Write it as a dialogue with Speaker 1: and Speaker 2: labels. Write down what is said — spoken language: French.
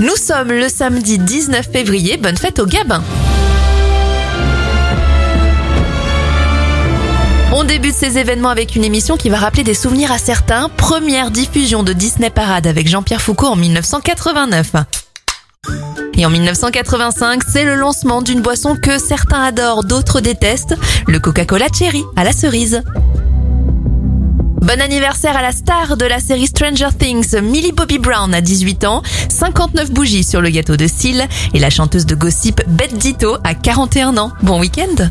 Speaker 1: Nous sommes le samedi 19 février, bonne fête au Gabin. On débute ces événements avec une émission qui va rappeler des souvenirs à certains. Première diffusion de Disney Parade avec Jean-Pierre Foucault en 1989. Et en 1985, c'est le lancement d'une boisson que certains adorent, d'autres détestent, le Coca-Cola Cherry à la cerise. Bon anniversaire à la star de la série Stranger Things, Millie Bobby Brown à 18 ans, 59 bougies sur le gâteau de cils et la chanteuse de gossip Bette Ditto à 41 ans. Bon week-end